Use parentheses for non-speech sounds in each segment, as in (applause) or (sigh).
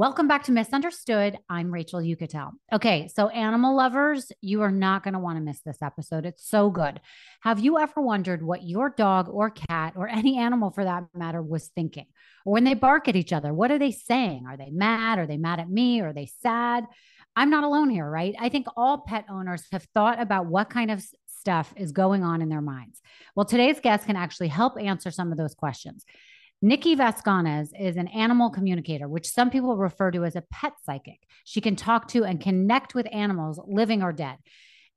Welcome back to Misunderstood. I'm Rachel Uchitel. Okay, so animal lovers, you are not going to want to miss this episode. It's so good. Have you ever wondered what your dog or cat or any animal for that matter was thinking? Or when they bark at each other, what are they saying? Are they mad? Are they mad at me? Are they sad? I'm not alone here, right? I think all pet owners have thought about what kind of stuff is going on in their minds. Well, today's guest can actually help answer some of those questions. Nikki Vasconez is an animal communicator, which some people refer to as a pet psychic. She can talk to and connect with animals, living or dead.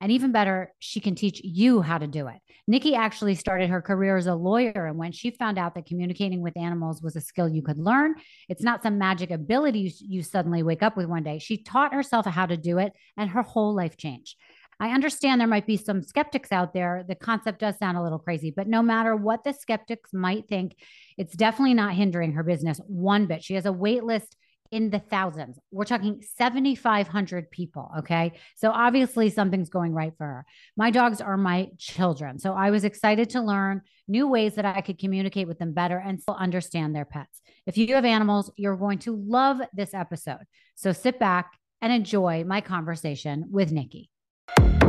And even better, she can teach you how to do it. Nikki actually started her career as a lawyer. And when she found out that communicating with animals was a skill you could learn, it's not some magic ability you, you suddenly wake up with one day. She taught herself how to do it, and her whole life changed. I understand there might be some skeptics out there. The concept does sound a little crazy, but no matter what the skeptics might think, it's definitely not hindering her business one bit. She has a wait list in the thousands. We're talking 7,500 people. Okay. So obviously something's going right for her. My dogs are my children. So I was excited to learn new ways that I could communicate with them better and still understand their pets. If you have animals, you're going to love this episode. So sit back and enjoy my conversation with Nikki you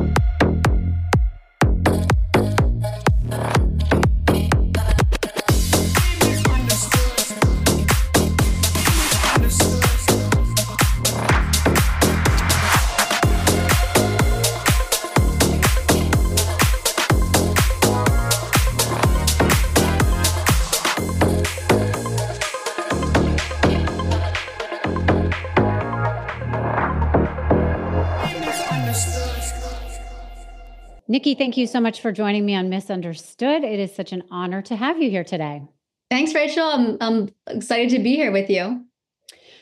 Nikki, thank you so much for joining me on Misunderstood. It is such an honor to have you here today. Thanks, Rachel. I'm, I'm excited to be here with you.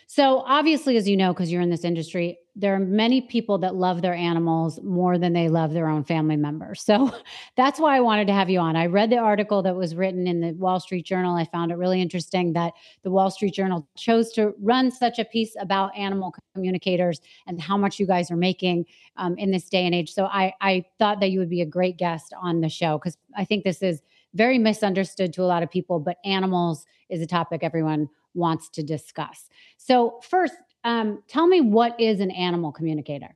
So, obviously, as you know, because you're in this industry, there are many people that love their animals more than they love their own family members. So (laughs) that's why I wanted to have you on. I read the article that was written in the Wall Street Journal. I found it really interesting that the Wall Street Journal chose to run such a piece about animal communicators and how much you guys are making um, in this day and age. So I, I thought that you would be a great guest on the show because I think this is very misunderstood to a lot of people, but animals is a topic everyone wants to discuss. So, first, um, tell me what is an animal communicator?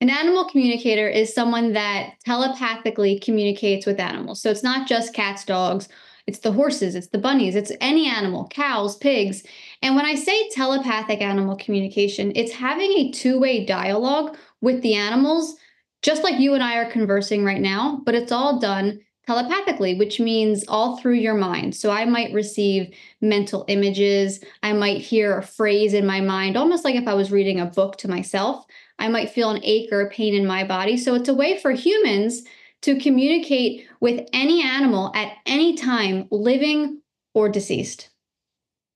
An animal communicator is someone that telepathically communicates with animals. So it's not just cats, dogs, it's the horses, it's the bunnies, it's any animal, cows, pigs. And when I say telepathic animal communication, it's having a two way dialogue with the animals, just like you and I are conversing right now, but it's all done telepathically, which means all through your mind. So I might receive mental images. I might hear a phrase in my mind, almost like if I was reading a book to myself. I might feel an ache or a pain in my body. So it's a way for humans to communicate with any animal at any time, living or deceased.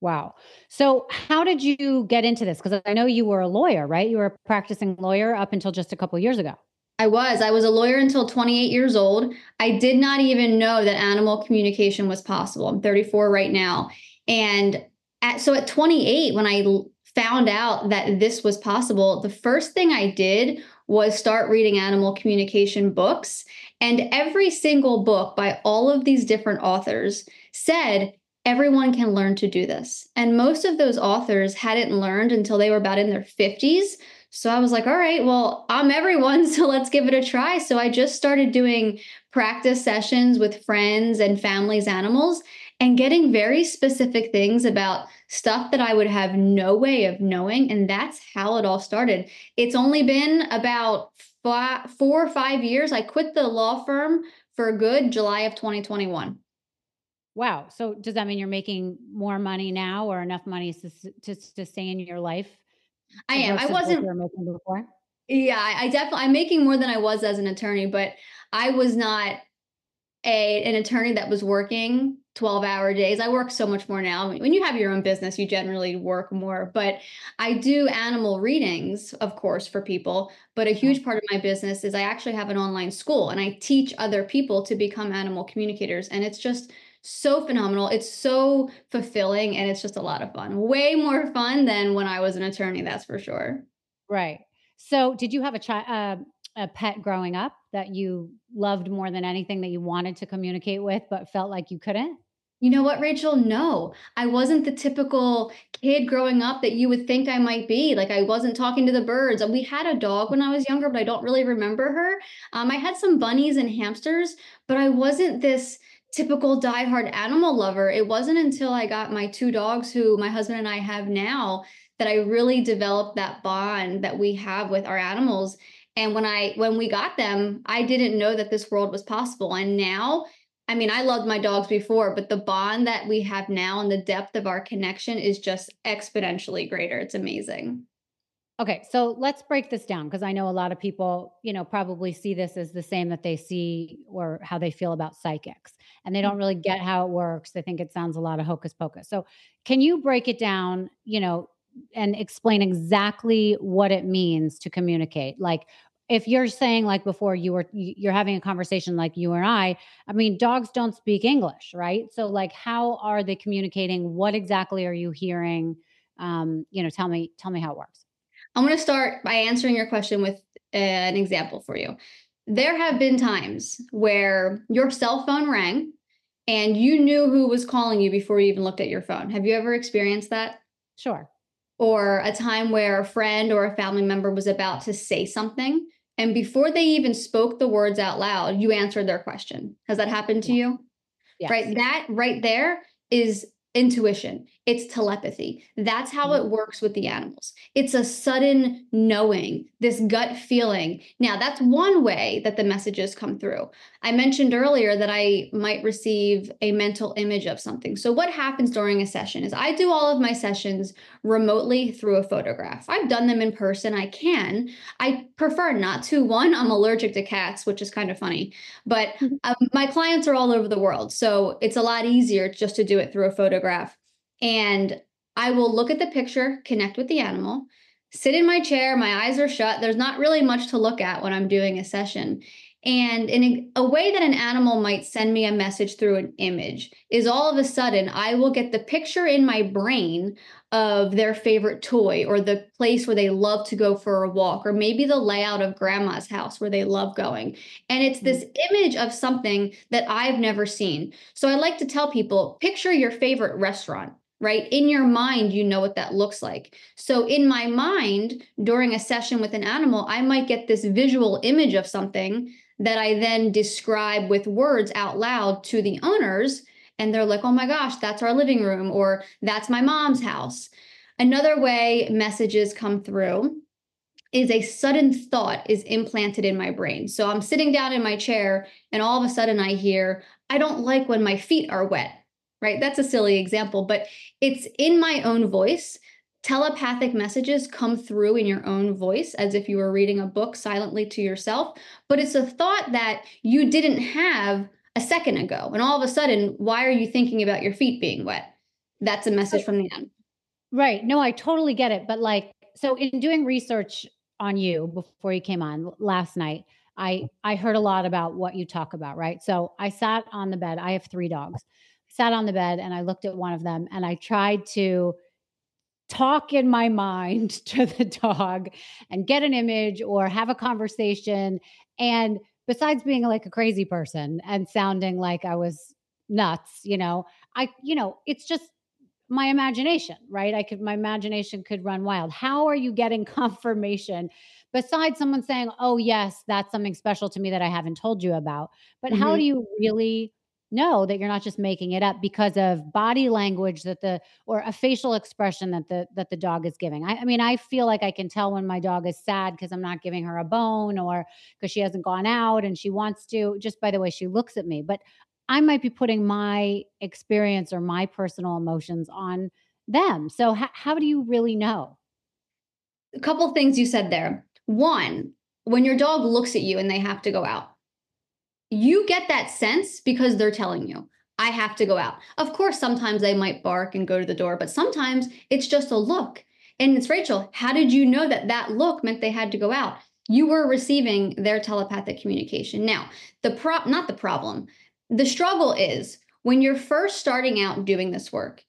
Wow. So, how did you get into this? Because I know you were a lawyer, right? You were a practicing lawyer up until just a couple years ago. I was. I was a lawyer until 28 years old. I did not even know that animal communication was possible. I'm 34 right now. And at, so at 28, when I found out that this was possible, the first thing I did was start reading animal communication books. And every single book by all of these different authors said, everyone can learn to do this. And most of those authors hadn't learned until they were about in their 50s. So I was like, all right, well, I'm everyone, (laughs) so let's give it a try. So I just started doing practice sessions with friends and families' animals and getting very specific things about stuff that I would have no way of knowing. And that's how it all started. It's only been about five, four or five years. I quit the law firm for good July of 2021. Wow. So does that mean you're making more money now or enough money to, to sustain your life? I am. I wasn't making before. Yeah, I, I definitely I'm making more than I was as an attorney, but I was not a an attorney that was working 12 hour days. I work so much more now. When you have your own business, you generally work more, but I do animal readings, of course, for people. But a huge part of my business is I actually have an online school and I teach other people to become animal communicators. And it's just so phenomenal. It's so fulfilling and it's just a lot of fun. Way more fun than when I was an attorney, that's for sure. Right. So, did you have a child, uh, a pet growing up that you loved more than anything that you wanted to communicate with, but felt like you couldn't? You know what, Rachel? No, I wasn't the typical kid growing up that you would think I might be. Like I wasn't talking to the birds. We had a dog when I was younger, but I don't really remember her. Um, I had some bunnies and hamsters, but I wasn't this typical diehard animal lover. It wasn't until I got my two dogs, who my husband and I have now, that I really developed that bond that we have with our animals. And when I when we got them, I didn't know that this world was possible. And now, I mean, I loved my dogs before, but the bond that we have now and the depth of our connection is just exponentially greater. It's amazing. Okay, so let's break this down because I know a lot of people, you know, probably see this as the same that they see or how they feel about psychics and they don't really get how it works. They think it sounds a lot of hocus pocus. So, can you break it down, you know, and explain exactly what it means to communicate? Like if you're saying like before you were you're having a conversation like you and I, I mean dogs don't speak English, right? So like how are they communicating? What exactly are you hearing? Um, you know, tell me tell me how it works. I'm going to start by answering your question with uh, an example for you. There have been times where your cell phone rang and you knew who was calling you before you even looked at your phone. Have you ever experienced that? Sure. Or a time where a friend or a family member was about to say something and before they even spoke the words out loud, you answered their question. Has that happened to you? Yes. Right. That right there is intuition, it's telepathy. That's how it mm-hmm. works with the animals. It's a sudden knowing, this gut feeling. Now, that's one way that the messages come through. I mentioned earlier that I might receive a mental image of something. So, what happens during a session is I do all of my sessions remotely through a photograph. I've done them in person, I can. I prefer not to. One, I'm allergic to cats, which is kind of funny, but mm-hmm. um, my clients are all over the world. So, it's a lot easier just to do it through a photograph. And I will look at the picture, connect with the animal, sit in my chair, my eyes are shut. There's not really much to look at when I'm doing a session. And in a way that an animal might send me a message through an image is all of a sudden I will get the picture in my brain of their favorite toy or the place where they love to go for a walk or maybe the layout of grandma's house where they love going. And it's this mm. image of something that I've never seen. So I like to tell people picture your favorite restaurant right? In your mind, you know what that looks like. So, in my mind, during a session with an animal, I might get this visual image of something that I then describe with words out loud to the owners. And they're like, oh my gosh, that's our living room, or that's my mom's house. Another way messages come through is a sudden thought is implanted in my brain. So I'm sitting down in my chair, and all of a sudden I hear, I don't like when my feet are wet, right? That's a silly example, but it's in my own voice telepathic messages come through in your own voice as if you were reading a book silently to yourself, but it's a thought that you didn't have a second ago. And all of a sudden, why are you thinking about your feet being wet? That's a message from the end. Right. No, I totally get it. But like, so in doing research on you before you came on last night, I I heard a lot about what you talk about, right? So I sat on the bed. I have three dogs. Sat on the bed and I looked at one of them and I tried to talk in my mind (laughs) to the dog and get an image or have a conversation. And besides being like a crazy person and sounding like I was nuts, you know, I, you know, it's just my imagination, right? I could, my imagination could run wild. How are you getting (laughs) confirmation besides someone saying, oh, yes, that's something special to me that I haven't told you about? But mm-hmm. how do you really know that you're not just making it up because of body language that the or a facial expression that the that the dog is giving. I, I mean i feel like i can tell when my dog is sad because i'm not giving her a bone or because she hasn't gone out and she wants to just by the way she looks at me. But i might be putting my experience or my personal emotions on them. So h- how do you really know? A couple things you said there. One when your dog looks at you and they have to go out you get that sense because they're telling you, I have to go out. Of course, sometimes they might bark and go to the door, but sometimes it's just a look. And it's Rachel, how did you know that that look meant they had to go out? You were receiving their telepathic communication. Now, the prop, not the problem, the struggle is when you're first starting out doing this work,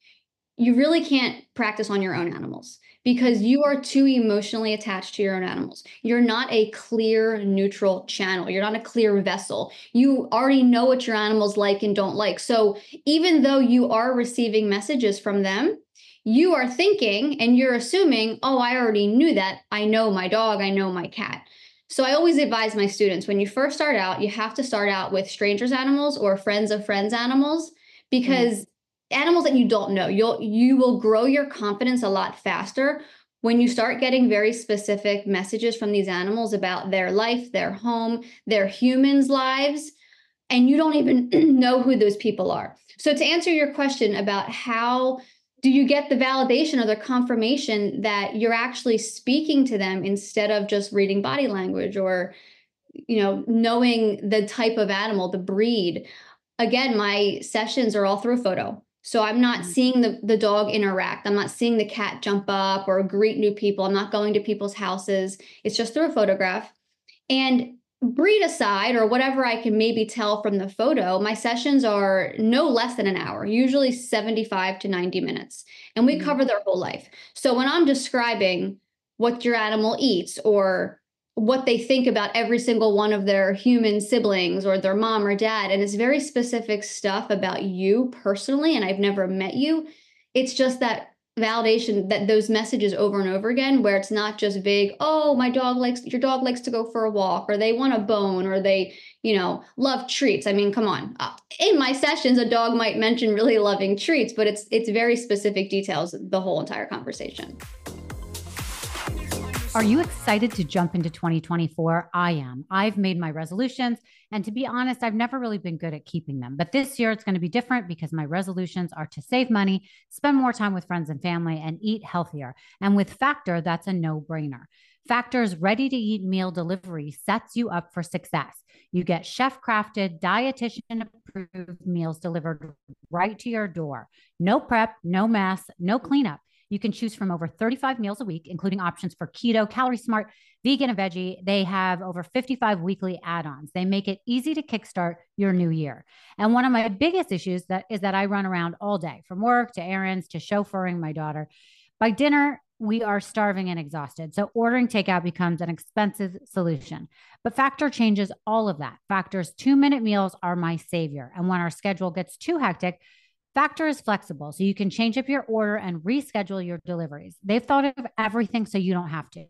you really can't practice on your own animals because you are too emotionally attached to your own animals. You're not a clear, neutral channel. You're not a clear vessel. You already know what your animals like and don't like. So even though you are receiving messages from them, you are thinking and you're assuming, oh, I already knew that. I know my dog, I know my cat. So I always advise my students when you first start out, you have to start out with strangers' animals or friends of friends' animals because mm animals that you don't know. You'll you will grow your confidence a lot faster when you start getting very specific messages from these animals about their life their home their humans lives and you don't even (clears throat) know who those people are. So to answer your question about how do you get the validation or the confirmation that you're actually speaking to them instead of just reading body language or you know knowing the type of animal the breed again my sessions are all through photo so I'm not mm-hmm. seeing the, the dog interact. I'm not seeing the cat jump up or greet new people. I'm not going to people's houses. It's just through a photograph. And breed aside, or whatever I can maybe tell from the photo, my sessions are no less than an hour, usually 75 to 90 minutes. And we mm-hmm. cover their whole life. So when I'm describing what your animal eats or what they think about every single one of their human siblings or their mom or dad. And it's very specific stuff about you personally. And I've never met you. It's just that validation that those messages over and over again, where it's not just vague, oh, my dog likes, your dog likes to go for a walk, or they want a bone, or they, you know, love treats. I mean, come on. Uh, in my sessions, a dog might mention really loving treats, but it's it's very specific details the whole entire conversation. Are you excited to jump into 2024? I am. I've made my resolutions. And to be honest, I've never really been good at keeping them. But this year it's going to be different because my resolutions are to save money, spend more time with friends and family, and eat healthier. And with Factor, that's a no brainer. Factor's ready to eat meal delivery sets you up for success. You get chef crafted, dietitian approved meals delivered right to your door. No prep, no mess, no cleanup. You can choose from over 35 meals a week, including options for keto, calorie smart, vegan, and veggie. They have over 55 weekly add ons. They make it easy to kickstart your new year. And one of my biggest issues that is that I run around all day from work to errands to chauffeuring my daughter. By dinner, we are starving and exhausted. So ordering takeout becomes an expensive solution. But Factor changes all of that. Factor's two minute meals are my savior. And when our schedule gets too hectic, Factor is flexible, so you can change up your order and reschedule your deliveries. They've thought of everything so you don't have to.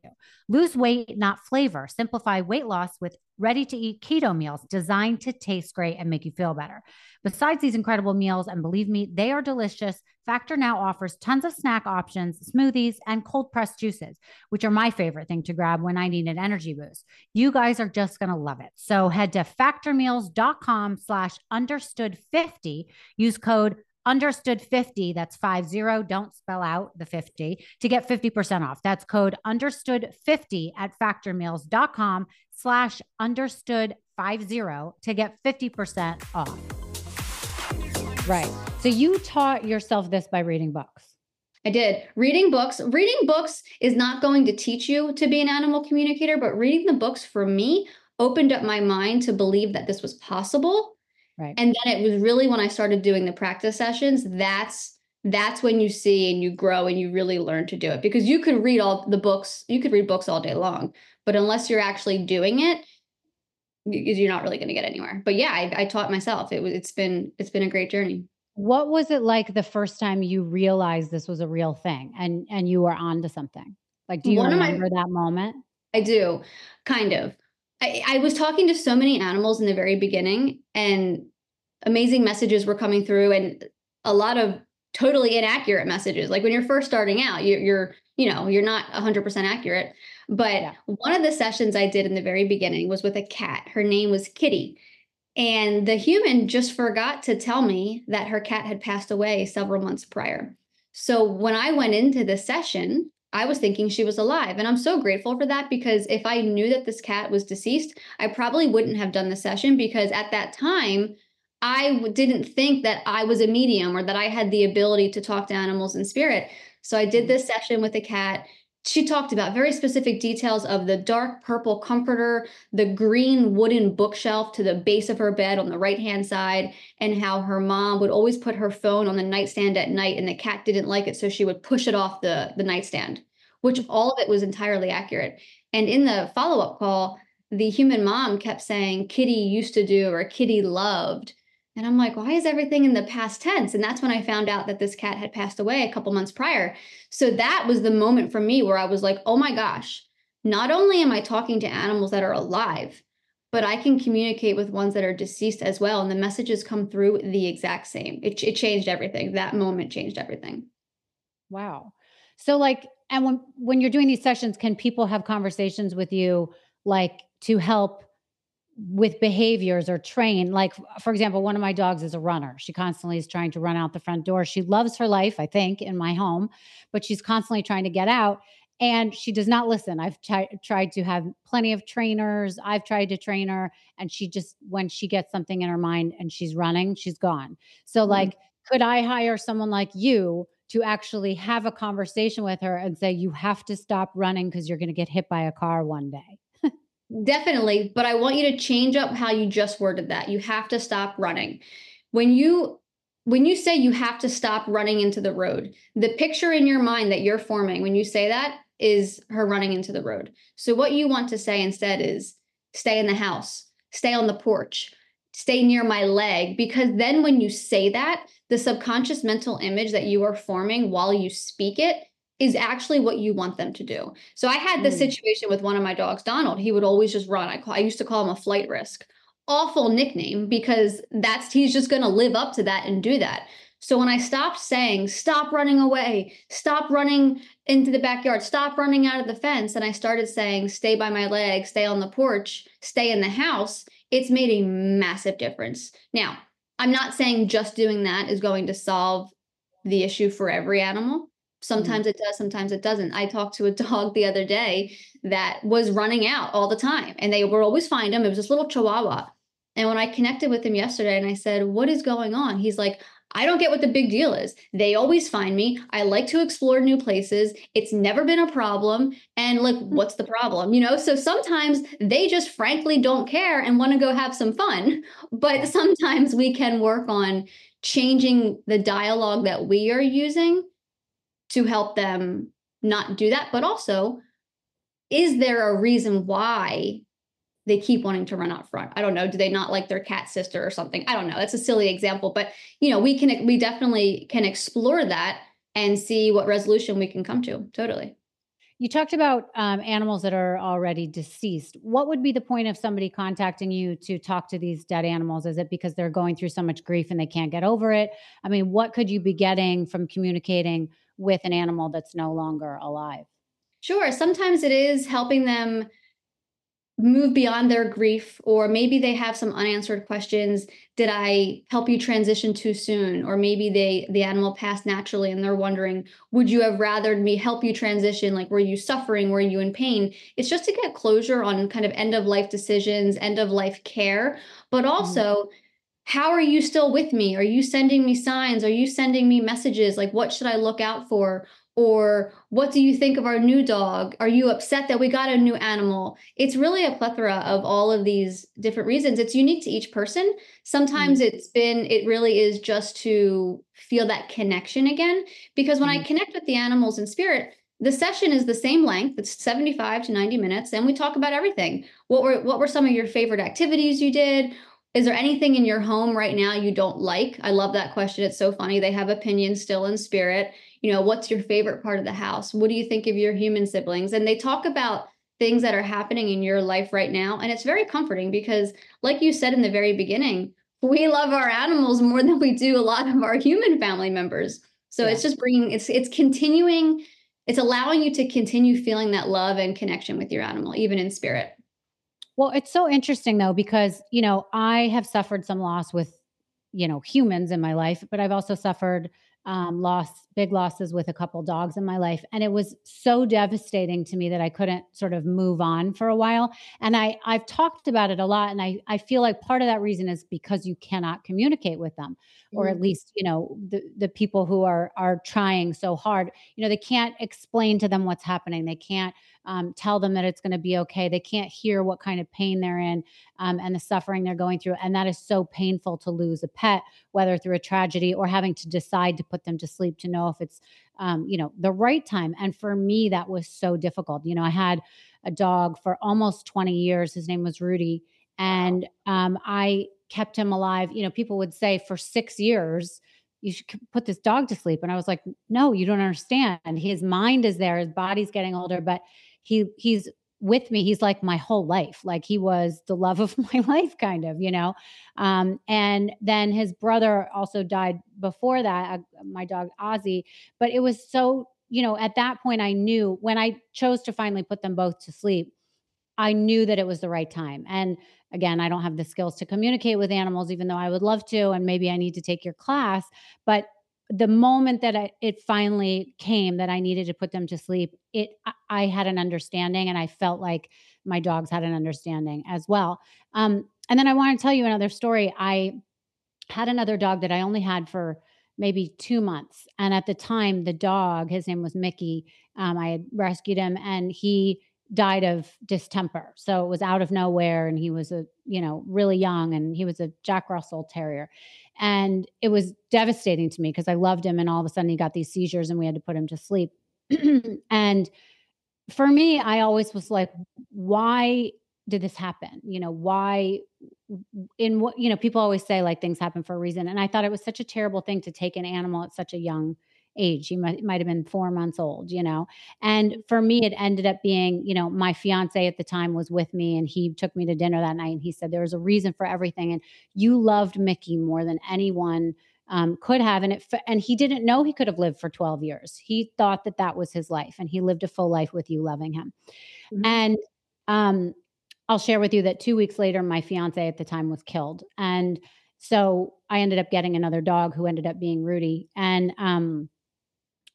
Lose weight, not flavor. Simplify weight loss with ready to eat keto meals designed to taste great and make you feel better. Besides these incredible meals, and believe me, they are delicious, Factor now offers tons of snack options, smoothies, and cold pressed juices, which are my favorite thing to grab when I need an energy boost. You guys are just going to love it. So head to factormeals.com slash understood 50. Use code understood 50 that's 50 don't spell out the 50 to get 50% off that's code understood 50 at factormeals.com slash understood 50 to get 50% off right so you taught yourself this by reading books I did. Reading books. Reading books is not going to teach you to be an animal communicator, but reading the books for me opened up my mind to believe that this was possible Right. And then it was really when I started doing the practice sessions, that's that's when you see and you grow and you really learn to do it because you could read all the books, you could read books all day long, but unless you're actually doing it, you're not really going to get anywhere. But yeah, I, I taught myself. It was it's been it's been a great journey. What was it like the first time you realized this was a real thing and and you were onto something? Like, do you One remember my, that moment? I do, kind of. I, I was talking to so many animals in the very beginning, and amazing messages were coming through and a lot of totally inaccurate messages. Like when you're first starting out, you're, you're you know, you're not 100% accurate. But yeah. one of the sessions I did in the very beginning was with a cat. Her name was Kitty. And the human just forgot to tell me that her cat had passed away several months prior. So when I went into the session, I was thinking she was alive. And I'm so grateful for that because if I knew that this cat was deceased, I probably wouldn't have done the session because at that time, I didn't think that I was a medium or that I had the ability to talk to animals in spirit. So I did mm-hmm. this session with the cat she talked about very specific details of the dark purple comforter, the green wooden bookshelf to the base of her bed on the right hand side, and how her mom would always put her phone on the nightstand at night and the cat didn't like it. So she would push it off the, the nightstand, which all of it was entirely accurate. And in the follow up call, the human mom kept saying, Kitty used to do or Kitty loved. And I'm like, why is everything in the past tense? And that's when I found out that this cat had passed away a couple months prior. So that was the moment for me where I was like, oh my gosh, not only am I talking to animals that are alive, but I can communicate with ones that are deceased as well. And the messages come through the exact same. It, it changed everything. That moment changed everything. Wow. So, like, and when, when you're doing these sessions, can people have conversations with you, like, to help with behaviors or train like for example one of my dogs is a runner. She constantly is trying to run out the front door. She loves her life i think in my home but she's constantly trying to get out and she does not listen. I've t- tried to have plenty of trainers. I've tried to train her and she just when she gets something in her mind and she's running she's gone. So mm-hmm. like could i hire someone like you to actually have a conversation with her and say you have to stop running because you're going to get hit by a car one day Definitely, but I want you to change up how you just worded that. You have to stop running. When you when you say you have to stop running into the road, the picture in your mind that you're forming when you say that is her running into the road. So what you want to say instead is stay in the house, stay on the porch, stay near my leg because then when you say that, the subconscious mental image that you are forming while you speak it is actually what you want them to do. So I had this mm. situation with one of my dogs, Donald. He would always just run. I call, I used to call him a flight risk. Awful nickname because that's he's just going to live up to that and do that. So when I stopped saying stop running away, stop running into the backyard, stop running out of the fence and I started saying stay by my leg, stay on the porch, stay in the house, it's made a massive difference. Now, I'm not saying just doing that is going to solve the issue for every animal. Sometimes mm-hmm. it does, sometimes it doesn't. I talked to a (laughs) dog the other day that was running out all the time and they were always find him. It was this little chihuahua. And when I connected with him yesterday and I said, What is going on? He's like, I don't get what the big deal is. They always find me. I like to explore new places. It's never been a problem. And like, mm-hmm. what's the problem? You know, so sometimes they just frankly don't care and want to go have some fun. (laughs) But sometimes we can work on changing the dialogue that we are using to help them not do that. But also, is there a reason why they keep wanting to run out front? I don't know. Do they not like their cat sister or something? I don't know. That's a silly example, but you know, we can we definitely can explore that and see what resolution we can come to. Totally. You talked about um, animals that are already deceased. What would be the point of somebody contacting you to talk to these dead animals? Is it because they're going through so much grief and they can't get over it? I mean, what could you be getting from communicating with an animal that's no longer alive? Sure. Sometimes it is helping them move beyond their grief or maybe they have some unanswered questions did i help you transition too soon or maybe they the animal passed naturally and they're wondering would you have rather me help you transition like were you suffering were you in pain it's just to get closure on kind of end of life decisions end of life care but mm-hmm. also mm-hmm how are you still with me? Are you sending me signs? Are you sending me messages? Like, what should I look out for? Or what do you think of our new dog? Are you upset that we got a new animal? It's really a plethora of all of these different reasons. It's unique to each person. Sometimes mm-hmm. it's been, it really is just to feel that connection again. Because when mm-hmm. I connect with the animals in spirit, the session is the same length it's 75 to 90 minutes and we talk about everything what were what were some of your favorite activities you did is there anything in your home right now you don't like? I love that question. It's so funny. They have opinions still in spirit. You know, what's your favorite part of the house? What do you think of your human siblings? And they talk about things that are happening in your life right now. And it's very comforting because, like you said in the very beginning, we love our animals more than we do a lot of our human family members. So yeah. it's just bringing it's it's continuing it's allowing you to continue feeling that love and connection with your animal even in spirit. Well, it's so interesting though because, you know, I have suffered some loss with you know humans in my life but i've also suffered um, loss, big losses with a couple dogs in my life. And it was so devastating to me that I couldn't sort of move on for a while. And I, I've talked about it a lot. And I, I feel like part of that reason is because you cannot communicate with them, or at mm-hmm. least, you know, the, the people who are, are trying so hard, you know, they can't explain to them what's happening. They can't um, tell them that it's going to be okay. They can't hear what kind of pain they're in um, and the suffering they're going through. And that is so painful to lose a pet, whether through a tragedy or having to decide to put them to sleep to know if it's, um, you know, the right time. And for me, that was so difficult. You know, I had a dog for almost 20 years. His name was Rudy. And um, I kept him alive. You know, people would say for six years, you should put this dog to sleep. And I was like, no, you don't understand. His mind is there, his body's getting older, but he he's with me he's like my whole life like he was the love of (laughs) my life kind of you know? Um, and then his brother also died before that uh, my dog ozzy but it was so you know at that point i knew when i chose to finally put them both to sleep i knew that it was the right time. And again i don't have the skills to communicate with animals even though i would love to and maybe i need to take your class but the moment that I, it finally came that I needed to put them to sleep, it I had an understanding, and I felt like my dogs had an understanding as well. Um, and then I want to tell you another story. I had another dog that I only had for maybe two months, and at the time, the dog, his name was Mickey. Um, I had rescued him, and he died of distemper. So it was out of nowhere, and he was a you know really young, and he was a Jack Russell Terrier and it was devastating to me because I loved him. And all of a sudden he got these seizures and we had to put him to sleep. (clears throat) and for me, I always was like, why did this happen? You know, why in what, you know, people always say like things happen for a reason. And I thought it was such a terrible thing to take an animal at such a young age. He might, might have been four months old, you know. And for me, it ended up being, you know, my fiance at the time was with me and he took me to dinner that night and he said there was a reason for everything. And you loved Mickey more than anyone um, could have. And it, and he didn't know he could have lived for 12 years. He thought that that was his life and he lived a full life with you loving him. Mm-hmm. And, um, I'll share with you that two weeks later, my fiance at the time was killed. And so I ended up getting another dog who ended up being Rudy. And um,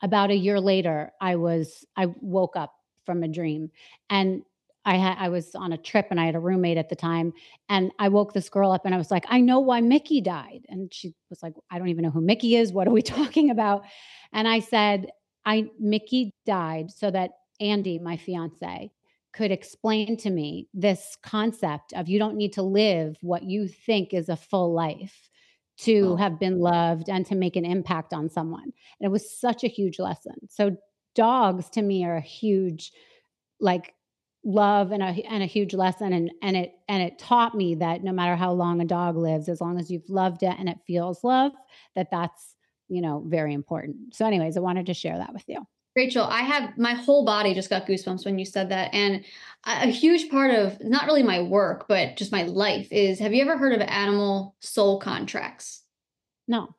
about a year later, I was I woke up from a dream and I had I was on a trip and I had a roommate at the time and I woke this girl up and I was like, I know why Mickey died. And she was like, I don't even know who Mickey is. What are we (laughs) talking about? And I said, I Mickey died so that Andy, my fiance, could explain to me this concept of you don't need to live what you think is a full life to oh. have been loved and to make an impact on someone. And it was such a huge lesson. So dogs to me are a huge like love and a and a huge lesson and and it and it taught me that no matter how long a dog lives as long as you've loved it and it feels love that that's you know very important. So anyways, I wanted to share that with you. Rachel, I have my whole body just got goosebumps when you said that. And a huge part of not really my work, but just my life is have you ever heard of animal soul contracts? No.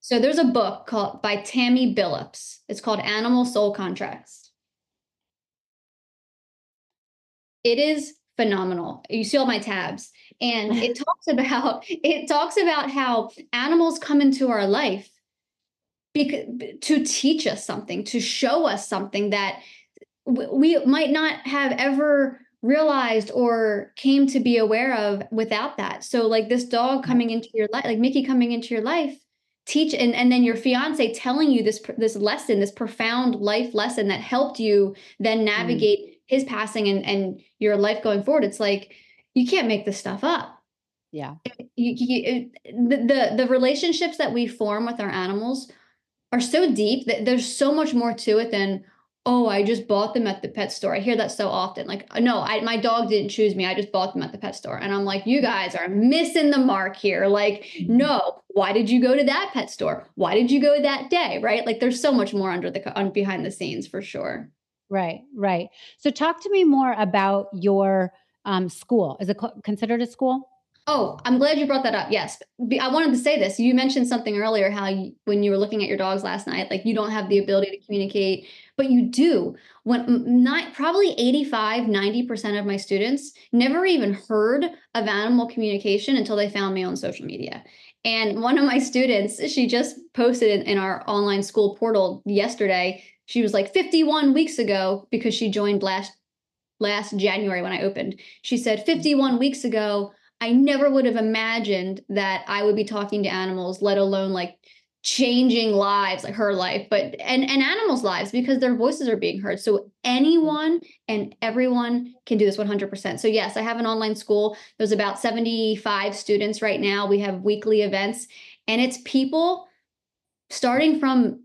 So there's a book called by Tammy Billups. It's called Animal Soul Contracts. It is phenomenal. You see all my tabs. And it (laughs) talks about it talks about how animals come into our life to teach us something, to show us something that we might not have ever realized or came to be aware of without that. So like this dog coming into your life, like Mickey coming into your life, teach and, and then your fiance telling you this this lesson, this profound life lesson that helped you then mm-hmm. navigate mm. his passing and and your life going forward. It's like you can't make this stuff up. Yeah. You, you, the, the the relationships that we form with our animals are so deep that there's so much more to it than oh i just bought them at the pet store. I hear that so often. Like no I, my dog didn't choose me. I just bought them at the pet store. And i'm like you guys are missing the mark here. Like mm-hmm. no why did you go to that pet store? Why did you go that day right? Like there's so much more under the on behind the scenes for sure. Right right. So talk to me more about your um, school. Is it considered a school Oh, I'm glad you brought that up. Yes. I wanted to say this. You mentioned something earlier how you, when you were looking at your dogs last night, like you don't have the ability to communicate, but you do. When not probably 85, 90% of my students never even heard of animal communication until they found me on social media. And one of my students, she just posted in, our online school portal yesterday. She was like 51 weeks ago because she joined last last January when I opened. She said 51 weeks ago, I never would have imagined that I would be talking to animals, let alone like changing lives, like her life, but and and animals' lives because their voices are being heard. So anyone and everyone can do this 100%. So yes, I have an online school. There's about 75 students right now. We have weekly events and it's people starting from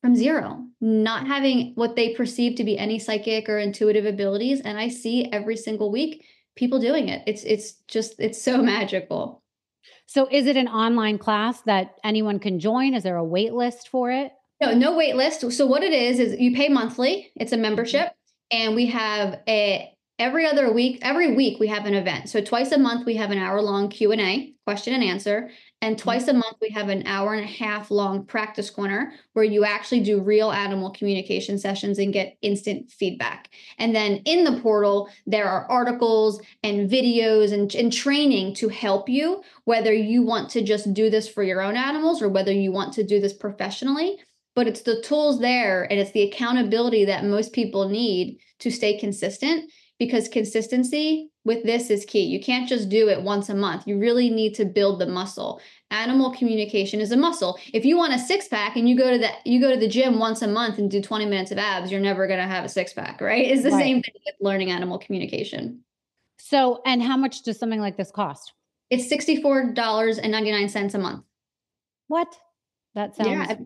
from zero, not having what they perceive to be any psychic or intuitive abilities and I see every single week people doing it. It's it's just it's so (laughs) magical. So is it an online class that anyone can join? Is there a wait list for it? No, no wait list. So what it is is you pay monthly. It's a membership and we have a every other week every week we have an event so twice a month we have an hour long q&a question and answer and mm-hmm. twice a month, we have an hour and a half long practice corner where you actually do real animal communication sessions and get instant feedback. And then in the portal, there are articles and videos and, and training to help you, whether you want to just do this for your own animals or whether you want to do this professionally. But it's the tools there and it's the accountability that most people need to stay consistent because consistency with this is key. You can't just do it once a month. You really need to build the muscle. Animal communication is a muscle. If you want a six pack and you go to the you go to the gym once a month and do 20 minutes of abs, you're never going to have a six pack, right? It's the right. same thing with learning animal communication. So, and how much does something like this cost? It's $64.99 a month. What? That sounds yeah.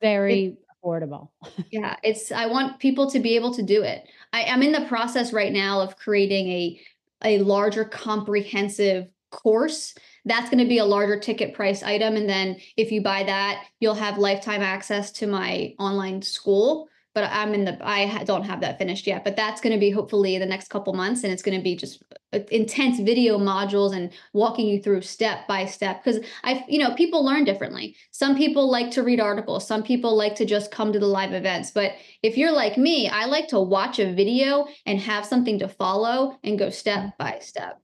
very affordable. (laughs) yeah, it's I want people to be able to do it. I, I'm in the process right now of creating a a larger comprehensive course that's going to be a larger ticket price item and then if you buy that you'll have lifetime access to my online school but I'm in the I don't have that finished yet. But that's going to be hopefully the next couple months, and it's going to be just uh, intense video modules and walking you through step by step. Because I, you know, people learn differently. Some people like to read articles. Some people like to just come to the live events. But if you're like me, I like to watch a video and have something to follow and go step by step.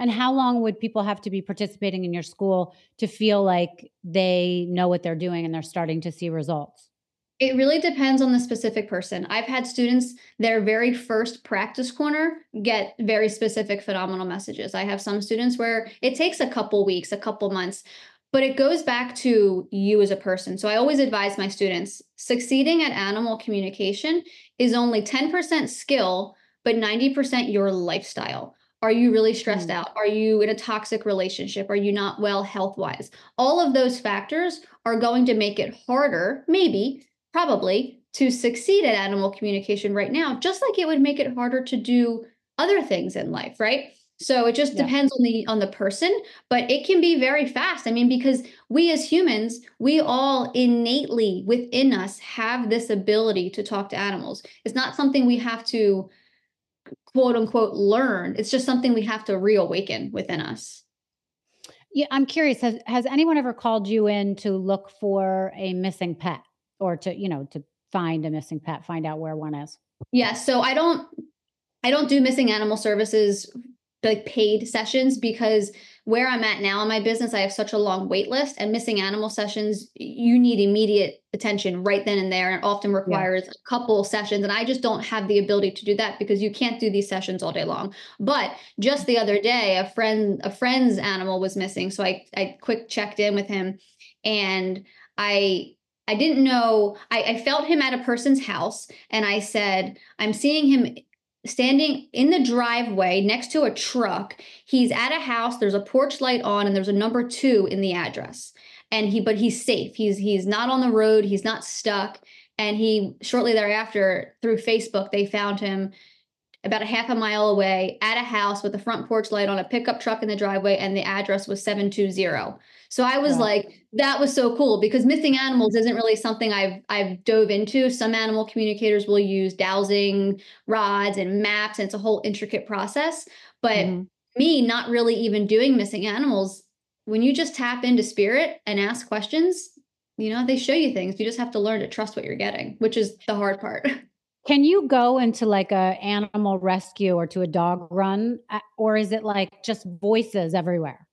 And how long would people have to be participating in your school to feel like they know what they're doing and they're starting to see results? It really depends on the specific person. I've had students, their very first practice corner, get very specific phenomenal messages. I have some students where it takes a couple weeks, a couple months, but it goes back to you as a person. So I always advise my students succeeding at animal communication is only 10% skill, but 90% your lifestyle. Are you really stressed mm. out? Are you in a toxic relationship? Are you not well health wise? All of those factors are going to make it harder, maybe, probably to succeed at animal communication right now, just like it would make it harder to do other things in life, right? So it just yeah. depends on the on the person, but it can be very fast. I mean, because we as humans, we all innately within us have this ability to talk to animals. It's not something we have to quote unquote learn. It's just something we have to reawaken within us. Yeah, I'm curious. Has has anyone ever called you in to look for a missing pet? Or to you know to find a missing pet find out where one is yeah so i don't i don't do missing animal services like paid sessions because where i'm at now in my business i have such a long wait list and missing animal sessions you need immediate attention right then and there and often requires yeah. a couple sessions and i just don't have the ability to do that because you can't do these sessions all day long but just the other day a friend a friend's animal was missing so i i quick checked in with him and i I didn't know. I, I felt him at a person's house, and I said, I'm seeing him standing in the driveway next to a truck. He's at a house. There's a porch light on, and there's a number two in the address. And he, but he's safe. He's he's not on the road. He's not stuck. And he shortly thereafter, through Facebook, they found him about a half a mile away at a house with a front porch light on a pickup truck in the driveway, and the address was 720. So I was like, that was so cool because missing animals isn't really something I've I've dove into. Some animal communicators will use dowsing rods and maps, and it's a whole intricate process. But mm-hmm. me not really even doing missing animals, when you just tap into spirit and ask questions, you know, they show you things. You just have to learn to trust what you're getting, which is the hard part. (laughs) Can you go into like a animal rescue or to a dog run uh, or is it like just voices everywhere?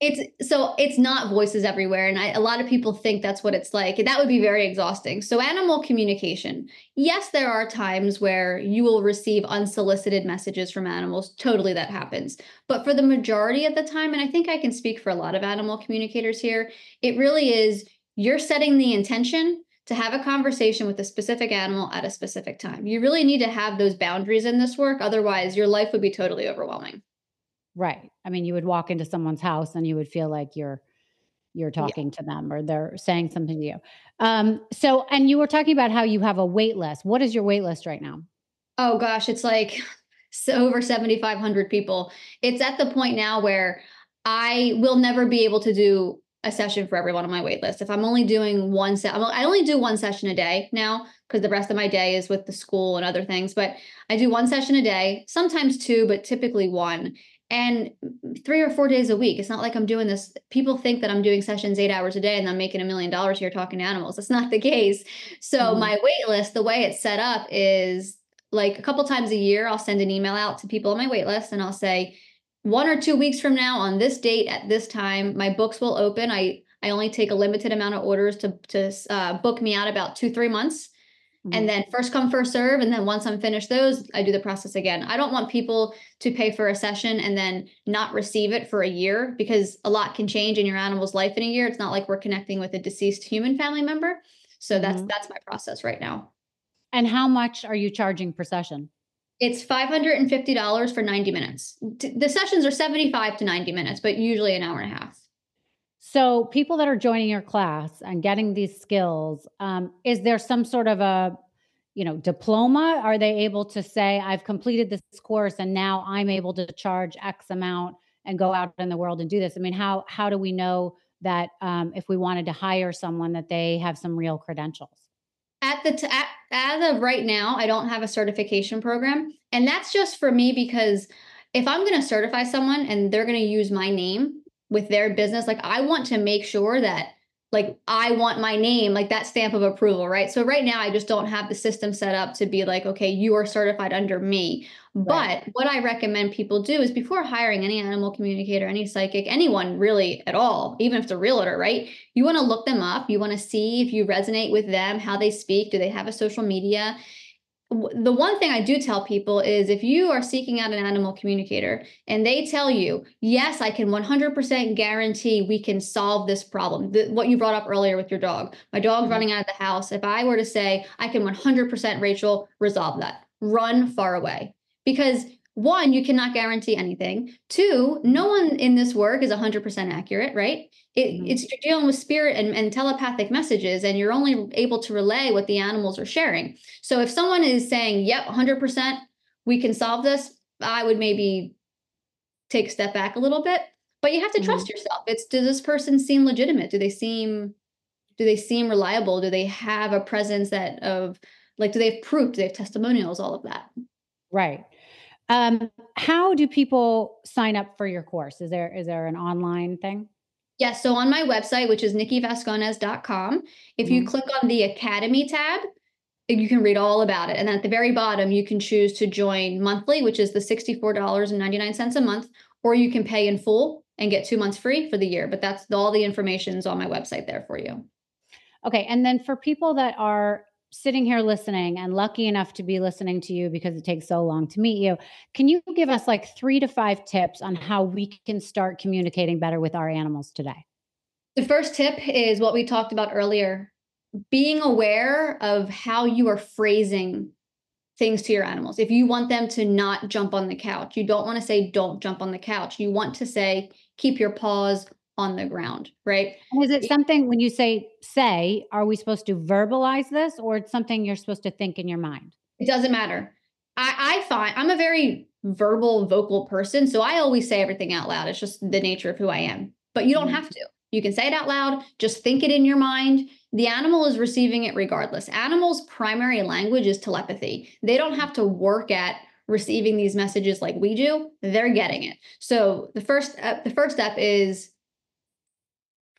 it's so it's not voices everywhere and I, a lot of people think that's what it's like that would be very exhausting. So animal communication. Yes there are times where you will receive unsolicited messages from animals. Totally that happens. But for the majority of the time and i think i can speak for a lot of animal communicators here it really is you're setting the intention to have a conversation with a specific animal at a specific time you really need to have those boundaries in this work otherwise your life would be totally overwhelming Right. I mean, you would walk into someone's house and you would feel like you're you're talking yeah. to them or they're saying something to you. Um, so and you were talking about how you have a wait list. What is your wait list right now? Oh gosh, it's like (laughs) so over 7,500 people. It's at the point now where I will never be able to do a session for everyone on my wait list. If I'm only doing one set, I only do one session a day now because the rest of my day is with the school and other things. But I do one session a day, sometimes two, but typically one and three or four days a week. It's not like I'm doing this. People think that I'm doing sessions eight hours a day and I'm making a million dollars here talking to animals. That's not the case. So mm-hmm. my wait list, the way it's set up is like a couple times a year, I'll send an email out to people on my wait list and I'll say, one or two weeks from now on this date at this time, my books will open. I I only take a limited amount of orders to to uh, book me out about two three months. Mm-hmm. And then first come, first serve. And then once I'm finished those, I do the process again. I don't want people to pay for a session and then not receive it for a year because a lot can change in your animal's life in a year. It's not like we're connecting with a deceased human family member. So that's mm-hmm. that's my process right now. And how much are you charging per session? It's $550 for 90 minutes. The sessions are 75 to 90 minutes, but usually an hour and a half. So, people that are joining your class and getting these skills, um, is there some sort of a, you know, diploma? Are they able to say, "I've completed this course and now I'm able to charge X amount and go out in the world and do this"? I mean, how how do we know that um, if we wanted to hire someone that they have some real credentials? At the t- at, as of right now, I don't have a certification program, and that's just for me because if I'm going to certify someone and they're going to use my name with their business like i want to make sure that like i want my name like that stamp of approval right? So right now i just don't have the system set up to be like okay you are certified under me. Right. but what i recommend people do is before hiring any animal communicator any psychic anyone really at all even if it's a realtor right? You want to look them up. You want to see if you resonate with them how they speak. Do they have a social media the one thing I do tell people is if you are seeking out an animal communicator and they tell you, yes, I can 100% guarantee we can solve this problem, the, what you brought up earlier with your dog, my dog's mm-hmm. running out of the house. If I were to say, I can 100% Rachel resolve that, run far away. Because one, you cannot guarantee anything. Two, no one in this work is 100% accurate, right? It, mm-hmm. It's you're dealing with spirit and, and telepathic messages, and you're only able to relay what the animals are sharing. So if someone is saying, yep, 100%, we can solve this, I would maybe take a step back a little bit. But you have to mm-hmm. trust yourself. It's does this person seem legitimate? Do they seem do they seem reliable? Do they have a presence that of like do they have proof? Do they have testimonials? All of that. Right. Um, how do people sign up for your course? Is there is there an online thing? Yes. So on my website, which is nikkivasconez.com, if mm-hmm. you click on the Academy tab, you can read all about it. And at the very bottom, you can choose to join monthly, which is the $64.99 a month, or you can pay in full and get two months free for the year. But that's all the information is on my website there for you. Okay. And then for people that are sitting here listening and lucky enough to be listening to you because it takes so long to meet you, can you give us like three to five tips on how we can start communicating better with our animals today? The first tip is what we talked about earlier being aware of how you are phrasing things to your animals. If you want them to not jump on the couch, you don't want to say, don't jump on the couch. You want to say, keep your paws on the ground, right? And is it something when you say say, are we supposed to verbalize this or it's something you're supposed to think in your mind? It doesn't matter. I, I find I'm a very verbal, vocal person. So I always say everything out loud. It's just the nature of who I am. But you don't mm-hmm. have to. You can say it out loud, just think it in your mind. The animal is receiving it regardless. Animals' primary language is telepathy. They don't have to work at receiving these messages like we do, they're getting it. So the first uh, the first step is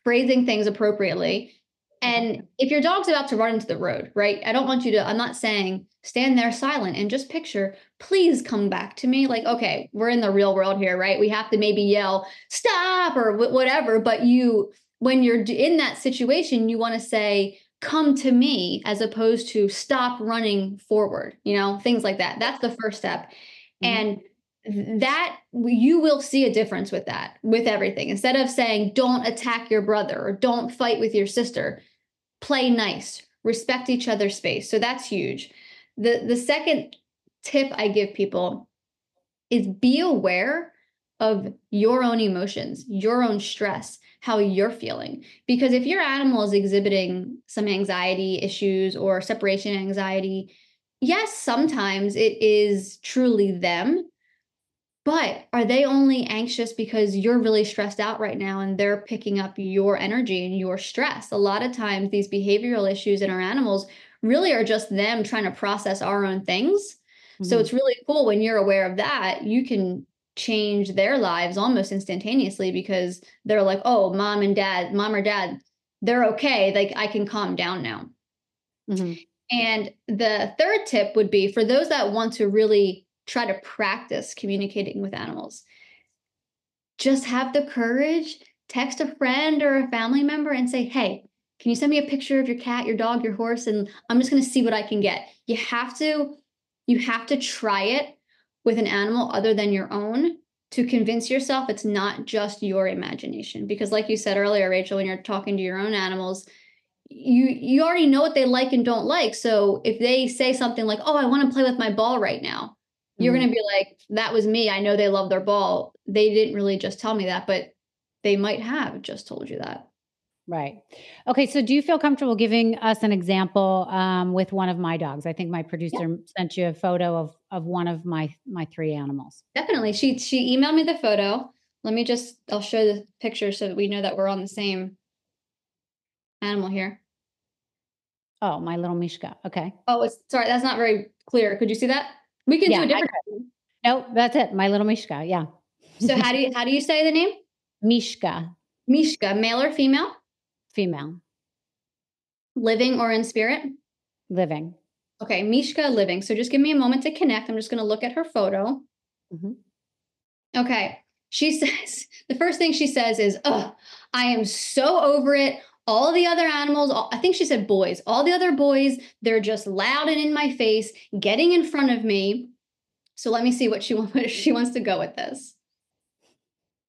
phrasing things appropriately. And if your dog's about to run into the road, right? I don't want you to I'm not saying stand there silent and just picture, please come back to me. Like, okay, we're in the real world here, right? We have to maybe yell, stop or whatever. But you, when you're in that situation, you want to say, come to me as opposed to stop running forward, you know, things like that. That's the first step. Mm-hmm. And that you will see a difference with that, with everything. Instead of saying, don't attack your brother or don't fight with your sister, play nice, respect each other's space. So that's huge. The, the second tip I give people is be aware of your own emotions, your own stress how you're feeling. Because if your animal is exhibiting some anxiety issues or separation anxiety, yes, sometimes it is truly them. But are they only anxious because you're really stressed out right now and they're picking up your energy and your stress? A lot of times, these behavioral issues in our animals really are just them trying to process our own things. Mm-hmm. So it's really cool when you're aware of that, you can change their lives almost instantaneously because they're like, oh, mom and dad, mom or dad, they're okay. Like I can calm down now. Mm-hmm. And the third tip would be for those that want to really try to practice communicating with animals, just have the courage, text a friend or a family member and say, hey, can you send me a picture of your cat, your dog, your horse? And I'm just going to see what I can get. You have to, you have to try it with an animal other than your own to convince yourself it's not just your imagination because like you said earlier rachel when you're talking to your own animals you you already know what they like and don't like so if they say something like oh i want to play with my ball right now you're mm-hmm. going to be like that was me i know they love their ball they didn't really just tell me that but they might have just told you that Right. Okay. So, do you feel comfortable giving us an example um, with one of my dogs? I think my producer yeah. sent you a photo of of one of my my three animals. Definitely. She she emailed me the photo. Let me just. I'll show the picture so that we know that we're on the same animal here. Oh, my little Mishka. Okay. Oh, it's sorry. That's not very clear. Could you see that? We can yeah, do a different. No, that's it. My little Mishka. Yeah. so how do you how do you say the name? (laughs) Mishka. Mishka, male or female? Female. Living or in spirit? Living. Okay, Mishka living. So just give me a moment to connect. I'm just going to look at her photo. Mm-hmm. Okay. She (laughs) says, the first thing she says is, Oh, I am so over it. All the other animals, all, I think she said boys, all the other boys, they're just loud and in my face, getting in front of me. So let me see what she, (laughs) what she wants to go with this.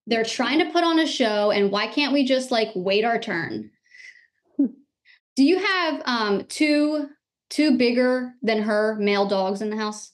They're trying to put on a show, and why can't we just like wait our turn? Do you have um two two bigger than her male dogs in the house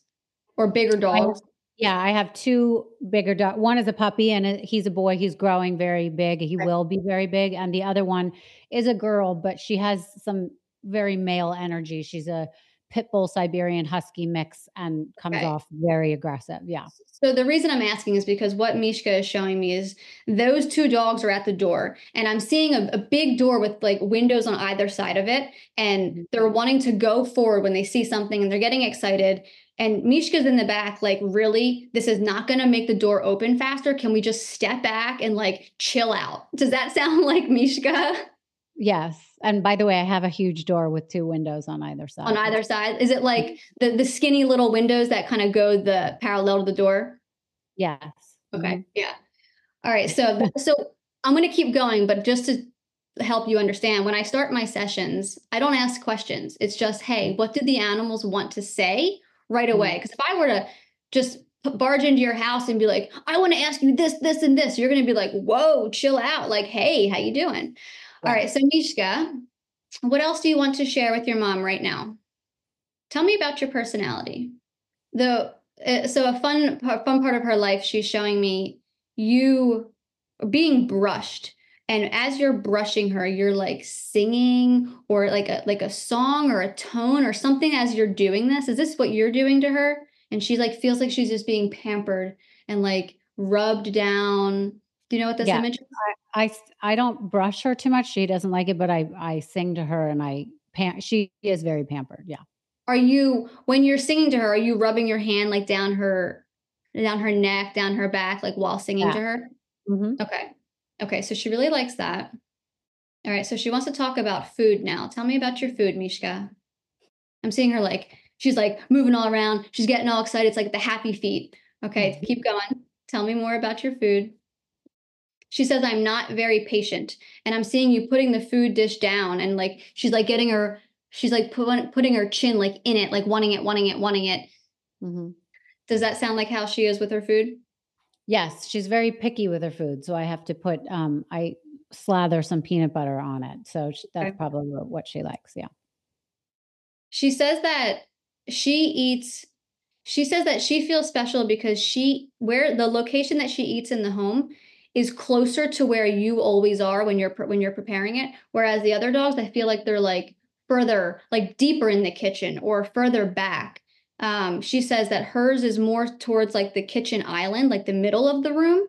or bigger dogs? Yeah, I have two bigger dogs. One is a puppy and he's a boy. He's growing very big. He will be very big. And the other one is a girl, but she has some very male energy. She's a pit bull Siberian husky mix and comes off very aggressive. Yeah. So the reason I'm asking is because what Mishka is showing me is those two dogs are at the door and I'm seeing a, a big door with like windows on either side of it. And mm-hmm. they're wanting to go forward when they see something and they're getting excited. And Mishka's in the back, like, really, this is not going to make the door open faster. Can we just step back and like chill out? Does that (laughs) sound like Mishka? Yes. And by the way, I have a huge door with two windows on either side. On either side. Is it like the the skinny little windows that kind of go the parallel to the door? Yes. Okay. Mm-hmm. Yeah. All right. So (laughs) so I'm going to keep going, but just to help you understand, when I start my sessions, I don't ask questions. It's just, hey, what did the animals want to say right mm-hmm. away? Because if I were to just barge into your house and be like, I want to ask you this, this, and this, you're going to be like, whoa, chill out. Like, hey, how you doing? All right. So Mishka, what else do you want to share with your mom right now? Tell me about your personality. The uh, so a fun fun part of her life, she's showing me you being brushed and as you're brushing her you're like singing or like a like a song or a tone or something as you're doing this is this what you're doing to her and she like feels like she's just being pampered and like rubbed down do you know what this yeah. image is? I, I, I don't brush her too much. She doesn't like it, but I I sing to her and I pam- she is very pampered. Yeah. are you when you're singing to her, are you rubbing your hand like down her down her neck, down her back, like while singing Yeah. to her? Mhm. Okay. Okay. So she really likes that. All right. So she wants to talk about food now. Tell me about your food, Mishka. I'm seeing her like, she's like moving all around. She's getting all excited. It's like the happy feet. Okay. Keep going. Tell me more about your food. She says, I'm not very patient. And I'm seeing you putting the food dish down and like, she's like getting her, she's like put, putting her chin like in it, like wanting it, wanting it, wanting it. Mhm. Does that sound like how she is with her food? Yes, she's very picky with her food, so I have to put um I slather some peanut butter on it. So sh- that's Okay. probably what she likes. Yeah. She says that she eats she says that she feels special because she where the location that she eats in the home is closer to where you always are when you're when you're preparing it whereas the other dogs I feel like they're like further like deeper in the kitchen or further back. Um she says that hers is more towards like the kitchen island, like the middle of the room.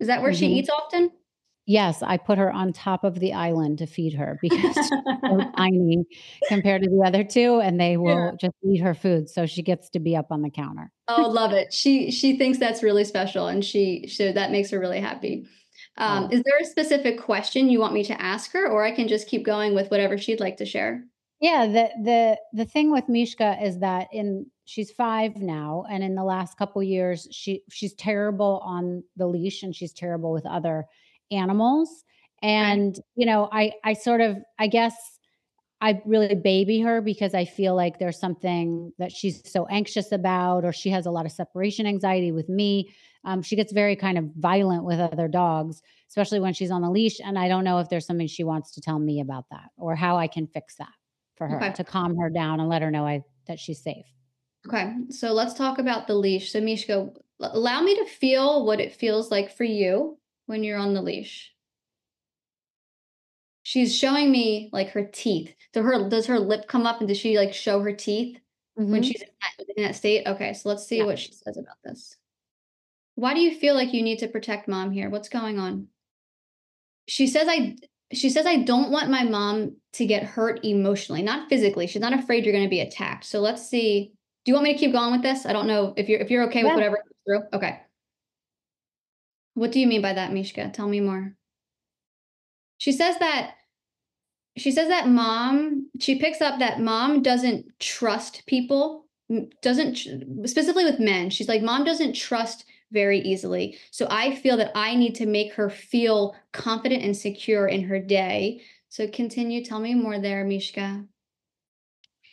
Is that where she Mhm. eats often? Yes, I put her on top of the island to feed her because she's so (laughs) tiny compared to the other two, and they will just eat her food. So she gets to be up on the counter. Oh, love it. She she thinks that's really special, and she so that makes her really happy. Um. Is there a specific question you want me to ask her, or I can just keep going with whatever she'd like to share? Yeah, the the the thing with Mishka is that in she's 5 now and in the last couple years she she's terrible on the leash and she's terrible with other animals and you know I I sort of I guess I really baby her because I feel like there's something that she's so anxious about or she has a lot of separation anxiety with me. Um, she gets very kind of violent with other dogs, especially when she's on the leash and I don't know if there's something she wants to tell me about that or how I can fix that for her Okay. to calm her down and let her know I that she's safe. Okay, so let's talk about the leash. So, Mishka, allow me to feel what it feels like for you when you're on the leash. She's showing me like her teeth. So her does her lip come up and does she like show her teeth? when Mhm. she's in that, in that state. Okay, so let's see Yeah. what she says about this. Why do you feel like you need to protect mom here? What's going on? She says I she says I don't want my mom to get hurt emotionally, not physically. She's not afraid you're going to be attacked. So let's see. Do you want me to keep going with this? I don't know if you're if you're okay with whatever comes through. Okay. What do you mean by that, Mishka? Tell me more. She says that she says that mom she picks up that mom doesn't trust people doesn't specifically with men she's like mom doesn't trust very easily so i feel that i need to make her feel confident and secure in her day so continue tell me more there mishka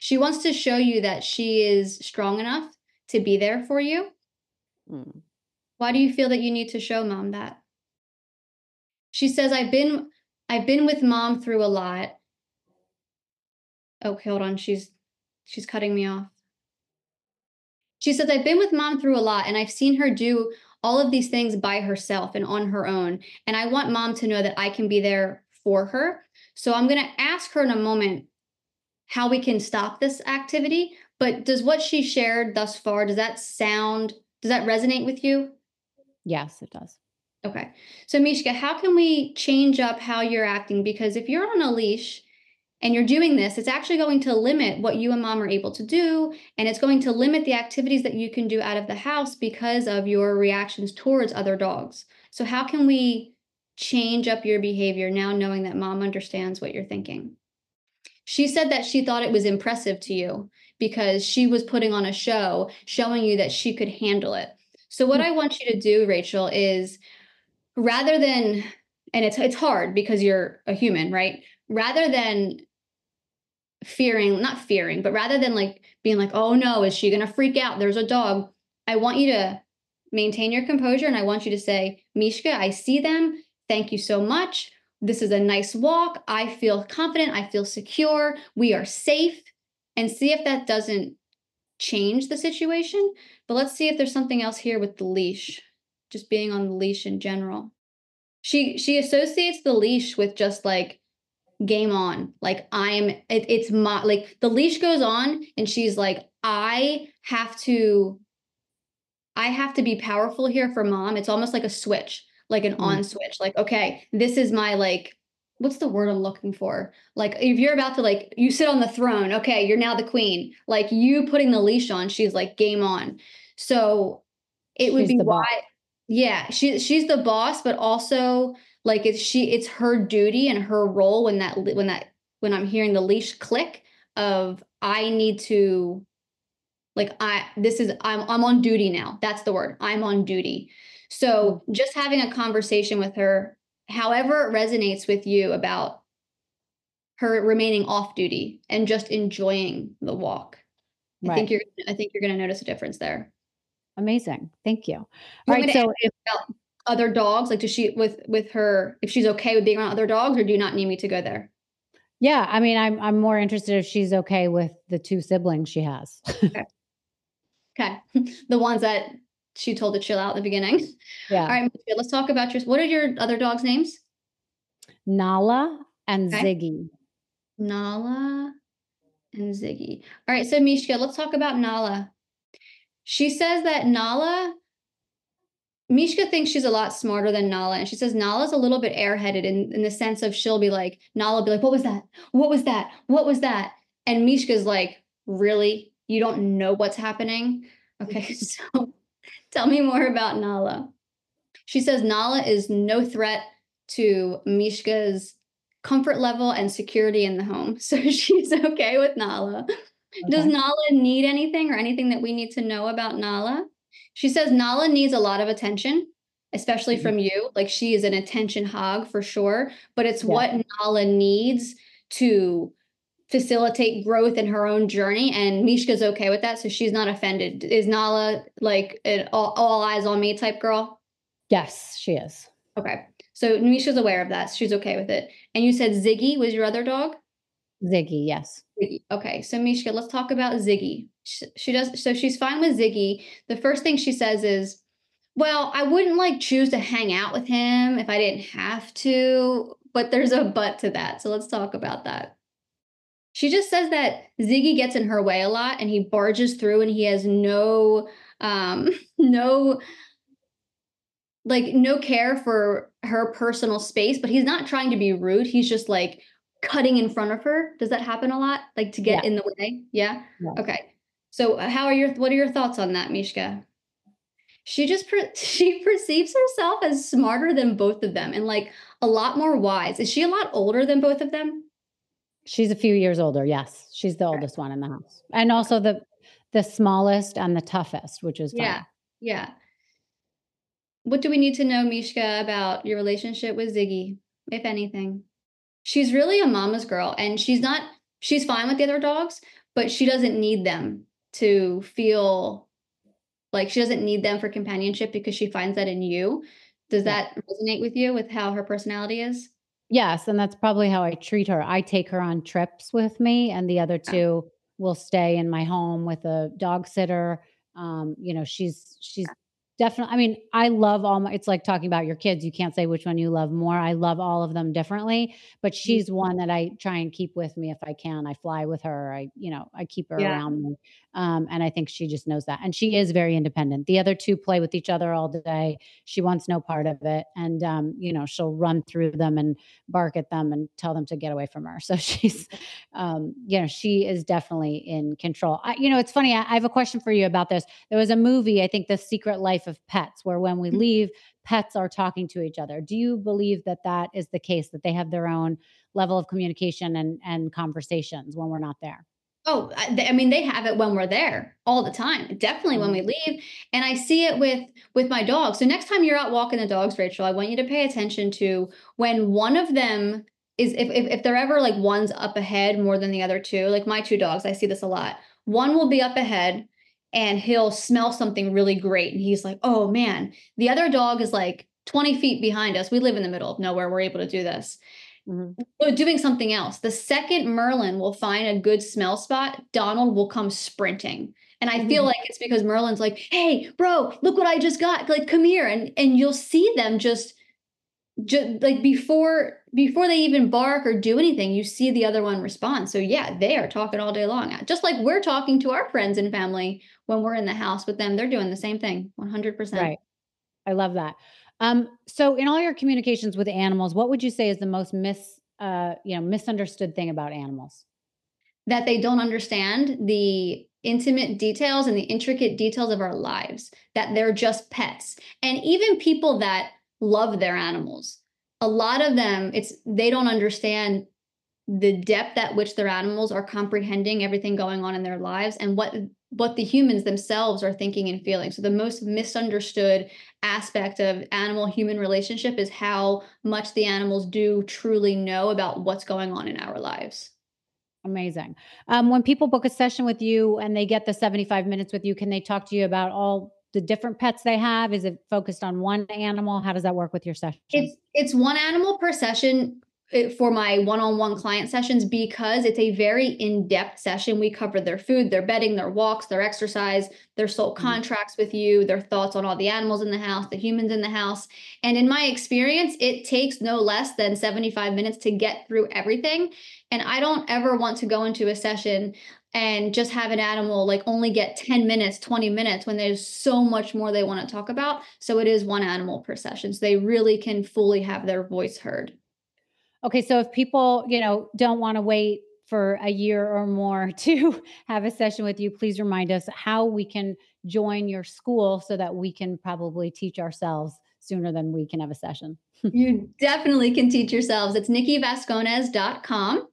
she wants to show you that she is strong enough to be there for you Mm. why do you feel that you need to show mom that? She says, I've been I've been with mom through a lot. Okay, hold on. She's she's cutting me off. She says, I've been with mom through a lot and I've seen her do all of these things by herself and on her own. And I want mom to know that I can be there for her. So I'm going to ask her in a moment how we can stop this activity. But does what she shared thus far, does that sound, does that resonate with you? Yes, it does. Okay. So, Mishka, how can we change up how you're acting? Because if you're on a leash and you're doing this, it's actually going to limit what you and mom are able to do. And it's going to limit the activities that you can do out of the house because of your reactions towards other dogs. So, how can we change up your behavior now knowing that mom understands what you're thinking? She said that she thought it was impressive to you because she was putting on a show showing you that she could handle it. So, what hmm. I want you to do, Rachel, is rather than and it's it's hard because you're a human right? Rather than fearing not fearing but rather than like being like oh no is she going to freak out? There's a dog. I want you to maintain your composure and i want you to say mishka i see them. Thank you so much this is a nice walk i feel confident i feel secure we are safe and see if that doesn't change the situation but let's see if there's something else here with the leash just being on the leash in general. She she associates the leash with just like game on. Like I'm it, it's my like the leash goes on and she's like I have to I have to be powerful here for mom. It's almost like a switch, like an Mm. on switch. Like okay, this is my like what's the word I'm looking for? Like if you're about to like you sit on the throne, okay, you're now the queen. Like you putting the leash on, she's like game on. So it would be why yeah, she she's the boss, but also like it's she it's her duty and her role when that when that when I'm hearing the leash click of I need to like I this is I'm I'm on duty now. That's the word. I'm on duty. So just having a conversation with her, however it resonates with you about her remaining off duty and just enjoying the walk. I Right. think you're I think you're gonna notice a difference there. Amazing. Thank you. All You right. So if other dogs, like does she with with her if she's okay with being around other dogs, or do you not need me to go there? yeah, I mean, I'm I'm more interested if she's okay with the two siblings she has. Okay. (laughs) the ones that she told to chill out at the beginning. (laughs) yeah. All right, let's talk about your what are your other dogs' names? Nala and Okay. Ziggy. Nala and Ziggy. All right, so Mishka, let's talk about Nala. She says that Nala, Mishka thinks she's a lot smarter than Nala. And she says Nala's a little bit airheaded in, in the sense of she'll be like, Nala will be like, what was that? What was that? What was that? And Mishka's like, really? You don't know what's happening? Okay, (laughs) so tell me more about Nala. She says Nala is no threat to Mishka's comfort level and security in the home. (laughs) So she's okay with Nala. Does Nala need anything or anything that we need to know about Nala? She says Nala needs a lot of attention, especially Mhm. from you. Like she is an attention hog for sure, but it's Yeah. what Nala needs to facilitate growth in her own journey. And Mishka's okay with that. So she's not offended. Is Nala like an all, all eyes on me type girl? Yes, she is. Okay. So Mishka's aware of that. She's okay with it. And you said Ziggy was your other dog? Ziggy, yes. Ziggy. Okay, so Mishka, let's talk about Ziggy. She, she does so she's fine with Ziggy. The first thing she says is, "Well, I wouldn't like choose to hang out with him if I didn't have to, but there's a but to that. So let's talk about that." She just says that Ziggy gets in her way a lot and he barges through and he has no um (laughs) no like no care for her personal space, but he's not trying to be rude. He's just like cutting in front of her. Does that happen a lot? Like to get Yeah. in the way? Yeah. Yeah. Okay. So uh, how are your what are your thoughts on that, Mishka? She just per- (laughs) she perceives herself as smarter than both of them and like a lot more wise. Is she a lot older than both of them? She's a few years older. Yes. She's the oldest one in the house. And also the the smallest and the toughest, which is fun. Yeah. Yeah. What do we need to know, Mishka, about your relationship with Ziggy, if anything? She's really a mama's girl, and she's not, she's fine with the other dogs, but she doesn't need them to feel like she doesn't need them for companionship because she finds that in you. Does Yeah. that resonate with you with how her personality is? Yes, and that's probably how I treat her. I take her on trips with me, and the other Yeah. two will stay in my home with a dog sitter. Um, you know, she's she's definitely. I mean, I love all my. It's like talking about your kids. You can't say which one you love more. I love all of them differently, but she's one that I try and keep with me if I can. I fly with her. I, you know, I keep her Yeah. around me, um, and I think she just knows that. And she is very independent. The other two play with each other all day. She wants no part of it, and um, you know, she'll run through them and bark at them and tell them to get away from her. (laughs) So she's, um, you know, she is definitely in control. I, you know, it's funny. I, I have a question for you about this. There was a movie, I think, The Secret Life of Pets, where when we Mhm. leave, pets are talking to each other. Do you believe that that is the case? That they have their own level of communication and and conversations when we're not there? Oh, I, I mean, they have it when we're there all the time. Definitely when we leave, and I see it with with my dog. So next time you're out walking the dogs, Rachel, I want you to pay attention to when one of them is if if, if they're ever like one's up ahead more than the other two. Like my two dogs, I see this a lot. One will be up ahead, and he'll smell something really great, and he's like, "Oh man!" The other dog is like 20 feet behind us. We live in the middle of nowhere. We're able to do this Mhm. or doing something else. The second Merlin will find a good smell spot, Donald will come sprinting. And I feel Mhm. like it's because Merlin's like, "Hey, bro, look what I just got. Like come here." And and you'll see them just just like before before they even bark or do anything, you see the other one respond. So yeah, they are talking all day long. Just like we're talking to our friends and family when we're in the house with them, they're doing the same thing. 100%. Right. I love that. Um, so in all your communications with animals, what would you say is the most mis uh, you know, misunderstood thing about animals? That they don't understand the intimate details and the intricate details of our lives, that they're just pets. And even people that love their animals, a lot of them, it's they don't understand the depth at which their animals are comprehending everything going on in their lives and what what the humans themselves are thinking and feeling. So the most misunderstood aspect of animal human relationship is how much the animals do truly know about what's going on in our lives. Amazing. Um, when people book a session with you and they get the 75 minutes with you, can they talk to you about all the different pets they have? Is it focused on one animal? How does that work with your session? It's it's one animal per session for my one-on-one client sessions because it's a very in-depth session we cover their food their bedding their walks their exercise their soul mm-hmm. contracts with you their thoughts on all the animals in the house the humans in the house and in my experience it takes no less than 75 minutes to get through everything and i don't ever want to go into a session and just have an animal like only get 10 minutes 20 minutes when there's so much more they want to talk about so it is one animal per session so they really can fully have their voice heard Okay, so if people, you know, don't want to wait for a year or more (laughs) to have a session with you, please remind us how we can join your school so that we can probably teach ourselves sooner than we can have a session. (laughs) you definitely can teach yourselves. It's nikkivasconez.com.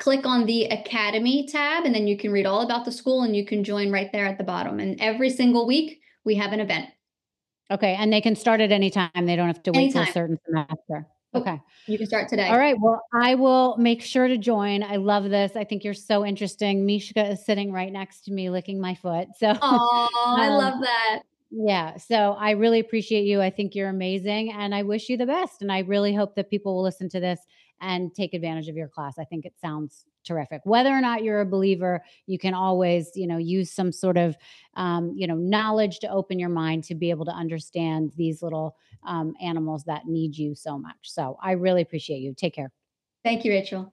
Click on the Academy tab, and then you can read all about the school and you can join right there at the bottom. And every single week, we have an event. Okay. And they can start at any time. They don't have to wait for a certain semester. Okay. You can start today. All right. Well, I will make sure to join. I love this. I think you're so interesting. Mishka is sitting right next to me, licking my foot. So, (laughs) oh, um, I love that. Yeah. So I really appreciate you. I think you're amazing and I wish you the best. And I really hope that people will listen to this and take advantage of your class. I think it sounds terrific. Whether or not you're a believer, you can always, you know, use some sort of, um, you know, knowledge to open your mind to be able to understand these little um, animals that need you so much. So I really appreciate you. Take care. Thank you, Rachel.